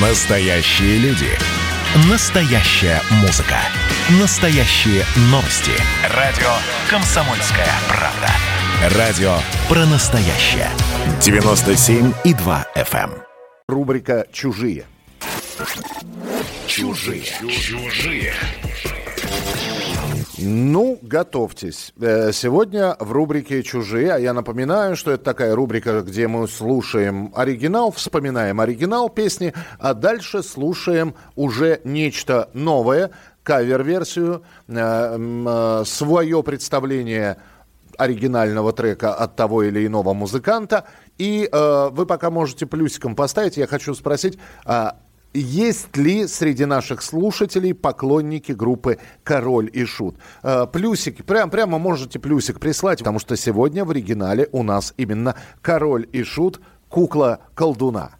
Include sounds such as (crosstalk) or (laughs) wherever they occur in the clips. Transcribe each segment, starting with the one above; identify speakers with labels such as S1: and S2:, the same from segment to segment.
S1: Настоящие люди. Настоящая музыка. Настоящие новости. Радио «Комсомольская правда». Радио про настоящее. 97,2 FM. Эм.
S2: Рубрика «Чужие».
S1: Чужие. Чужие.
S2: Ну, готовьтесь. Э, сегодня в рубрике «Чужие», а я напоминаю, что это такая рубрика, где мы слушаем оригинал, вспоминаем оригинал песни, а дальше слушаем уже нечто новое, кавер-версию, э, э, свое представление оригинального трека от того или иного музыканта. И э, вы пока можете плюсиком поставить. Я хочу спросить, а есть ли среди наших слушателей поклонники группы «Король и Шут». Э, плюсики, прям, прямо можете плюсик прислать, потому что сегодня в оригинале у нас именно «Король и Шут. Кукла колдуна».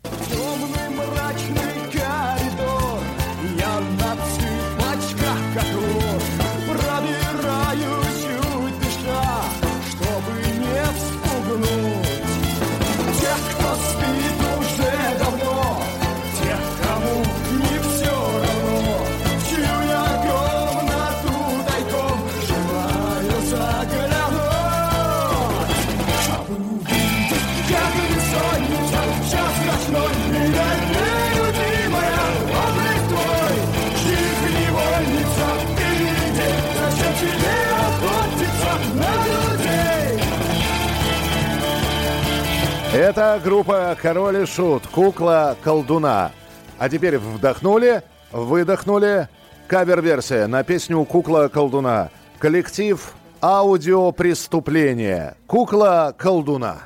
S2: Это группа «Король и Шут», «Кукла колдуна». А теперь вдохнули, выдохнули. Кавер-версия на песню «Кукла колдуна». Коллектив «Аудиопреступление». «Кукла колдуна».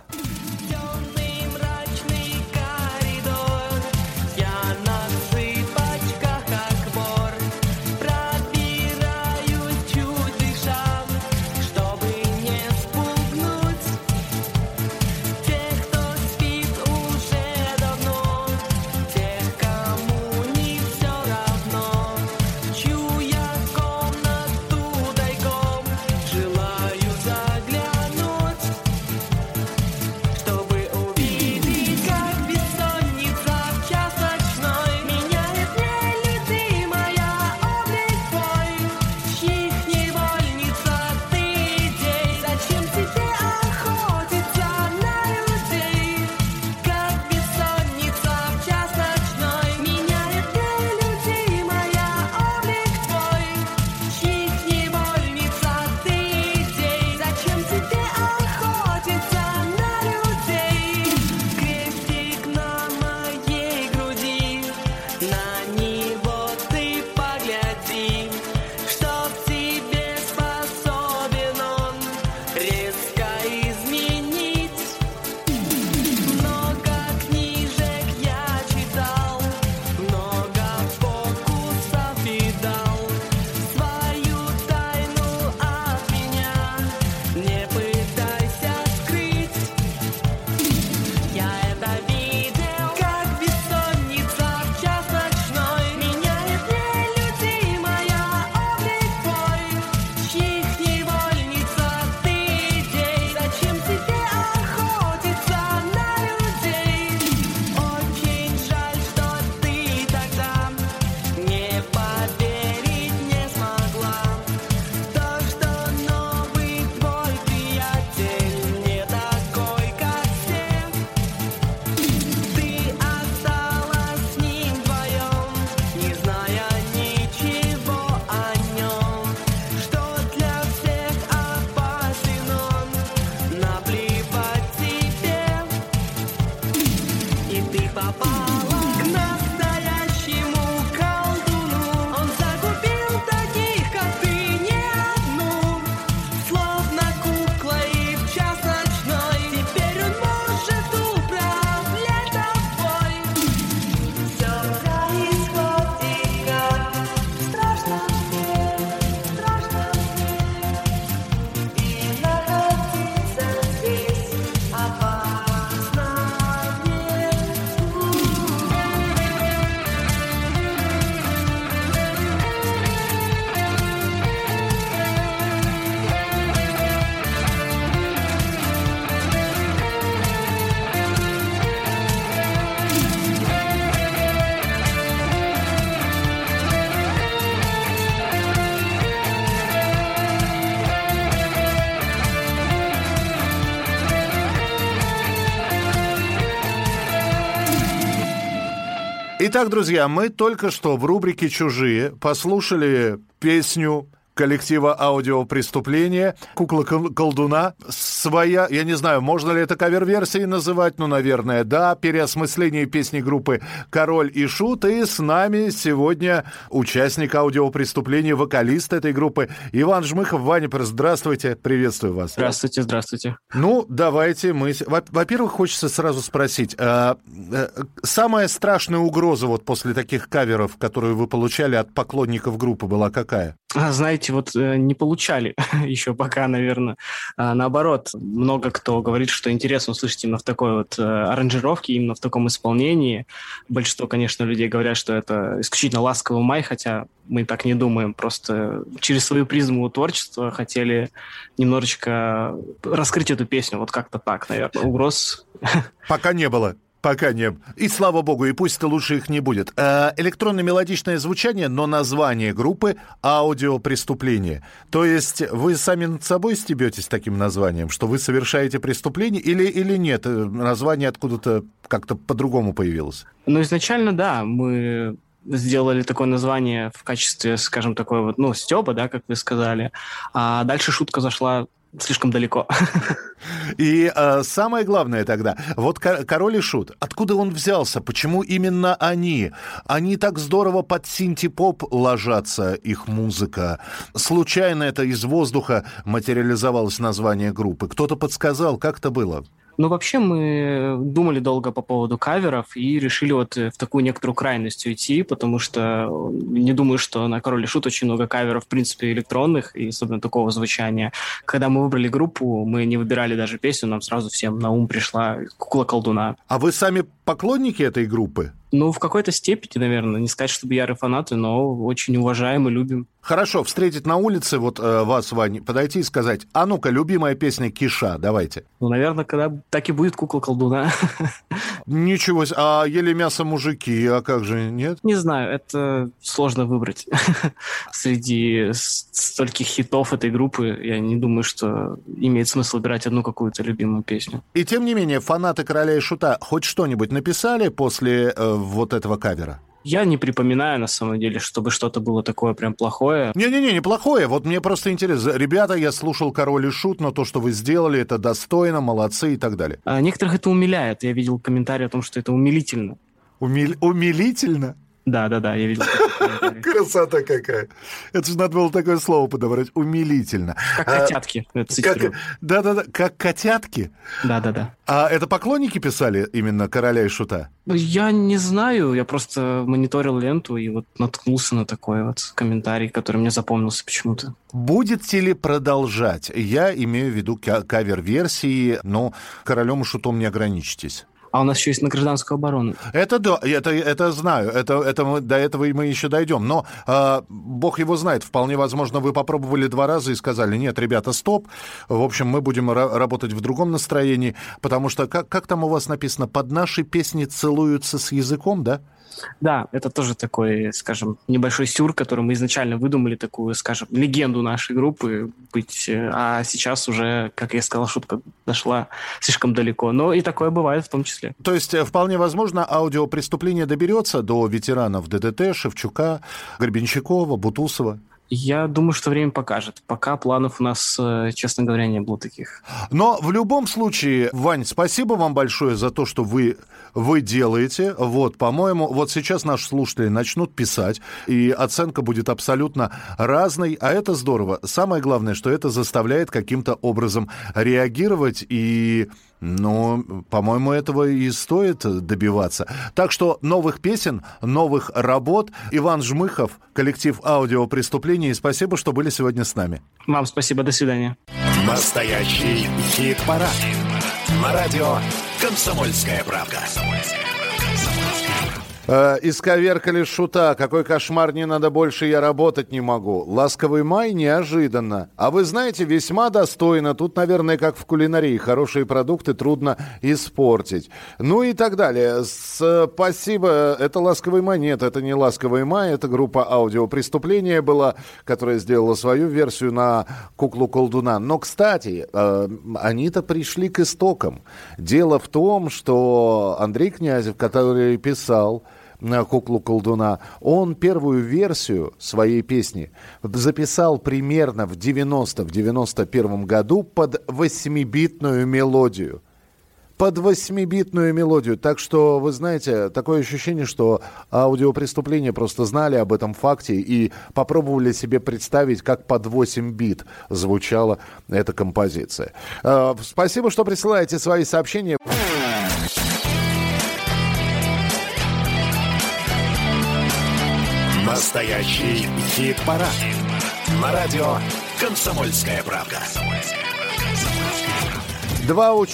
S3: Итак, друзья, мы только что в рубрике «Чужие» послушали песню коллектива аудиопреступления «Кукла кол- колдуна». Своя, я не знаю, можно ли это кавер-версией называть, ну, наверное, да, переосмысление песни группы «Король и Шут». И с нами сегодня участник аудиопреступления, вокалист этой группы Иван Жмыхов. Ваня, здравствуйте, приветствую вас.
S4: Здравствуйте, здравствуйте.
S3: Ну, давайте мы... Во-первых, хочется сразу спросить. а, э, самая страшная угроза вот после таких каверов, которые вы получали от поклонников группы, была какая?
S4: А, Знаете, вот э, не получали (laughs) еще пока, наверное. А, наоборот, много кто говорит, что интересно услышать именно в такой вот э, аранжировке, именно в таком исполнении. Большинство, конечно, людей говорят, что это исключительно ласковый май, хотя мы так не думаем. Просто через свою призму творчества хотели немножечко раскрыть эту песню. Вот как-то так, наверное. Угроз (laughs)
S3: Пока не было. Пока не. И слава богу, и пусть лучше их не будет. Э, электронно-мелодичное звучание, но название группы «Аудиопреступление». То есть вы сами над собой стебетесь таким названием, что вы совершаете преступление или, или нет? Э, Название откуда-то как-то по-другому появилось?
S4: Ну, изначально, да, мы сделали такое название в качестве, скажем, такой вот, ну, стёба, да, как вы сказали. А дальше шутка зашла слишком далеко. (laughs)
S3: И э, самое главное тогда, вот Ко- Король и Шут, откуда он взялся? Почему именно они? Они так здорово под синти-поп ложатся, их музыка. Случайно это из воздуха материализовалось название группы. Кто-то подсказал, как это было?
S4: Ну, вообще, мы думали долго по поводу каверов и решили вот э, в такую некоторую крайность уйти, потому что э, не думаю, что на Король и Шут очень много каверов, в принципе, электронных, и особенно такого звучания. Когда мы выбрали группу, мы не выбирали даже песню, нам сразу всем на ум пришла «Кукла колдуна».
S3: А вы сами поклонники этой группы?
S4: Ну, в какой-то степени, наверное. Не сказать, чтобы ярые фанаты, но очень уважаем и любим.
S3: Хорошо, встретить на улице вот э, вас, Вань, подойти и сказать, а ну-ка, любимая песня Киша, давайте.
S4: Ну, наверное, когда так и будет кукла колдуна.
S3: Ничего, с- а ели мясо мужики, а как же, нет?
S4: Не знаю, это сложно выбрать. Среди стольких хитов этой группы я не думаю, что имеет смысл выбирать одну какую-то любимую песню.
S3: И тем не менее, фанаты Короля и Шута хоть что-нибудь написали после э, вот этого кавера?
S4: Я не припоминаю, на самом деле, чтобы что-то было такое прям плохое.
S3: Не-не-не, неплохое. Вот мне просто интересно. Ребята, я слушал «Король и Шут», но то, что вы сделали, это достойно, молодцы и так далее.
S4: А некоторых это умиляет. Я видел комментарий о том, что это умилительно.
S3: Умил- Умилительно?
S4: Да-да-да, я видел такой комментарий.
S3: Красота какая. Это же надо было такое слово подобрать. Умилительно.
S4: Как
S3: А,
S4: котятки. цитирую.
S3: Как, да-да-да, как котятки.
S4: Да-да-да.
S3: А это поклонники писали именно «Короля и Шута»?
S4: Ну, Я не знаю, я просто мониторил ленту и вот наткнулся на такой вот комментарий, который мне запомнился почему-то.
S3: Будете ли продолжать? Я имею в виду ка- кавер-версии, но «Королем и Шутом» не ограничитесь.
S4: А у нас еще есть на гражданскую оборону.
S3: Это да, это, это знаю, это, это мы, до этого и мы еще дойдем. Но а, бог его знает, вполне возможно, вы попробовали два раза и сказали, нет, ребята, стоп. В общем, мы будем ра- работать в другом настроении, потому что, как, как там у вас написано, под наши песни целуются с языком, да?
S4: Да, это тоже такой, скажем, небольшой сюр, который мы изначально выдумали, такую, скажем, легенду нашей группы быть. э, А сейчас уже, как я сказал, шутка дошла слишком далеко. Но и такое бывает в том числе.
S3: То есть, э, вполне возможно, аудиопреступление доберется до ветеранов ДДТ, Шевчука, Горбенщикова, Бутусова.
S4: Я думаю, что время покажет. Пока планов у нас, э, честно говоря, не было таких.
S3: Но в любом случае, Вань, спасибо вам большое за то, что вы, вы делаете. Вот, по-моему, вот сейчас наши слушатели начнут писать, и оценка будет абсолютно разной, а это здорово. Самое главное, что это заставляет каким-то образом реагировать, и, ну, по-моему, этого и стоит добиваться. Так что новых песен, новых работ. Иван Жмыхов, коллектив аудиопреступлений, спасибо, что были сегодня с нами.
S4: Вам спасибо, до свидания.
S1: Настоящий хит-парад. На радио «Комсомольская правда».
S3: Э, Исковеркали шута. Какой кошмар, не надо больше, я работать не могу. Ласковый май неожиданно. А вы знаете, весьма достойно. Тут, наверное, как в кулинарии. Хорошие продукты трудно испортить. Ну и так далее. Спасибо. Это ласковый май. Нет, это не ласковый май. Это группа аудиопреступления была, которая сделала свою версию на куклу колдуна. Но, кстати, э, они-то пришли к истокам. Дело в том, что Андрей Князев, который писал куклу-колдуна. Он первую версию своей песни записал примерно в 90-91 году под 8-битную мелодию под восьмибитную мелодию. Так что, вы знаете, такое ощущение, что аудиопреступления просто знали об этом факте и попробовали себе представить, как под 8 бит звучала эта композиция. Э, Спасибо, что присылаете свои сообщения.
S1: Настоящий хит-парад. На радио «Комсомольская правда».
S3: Два уч-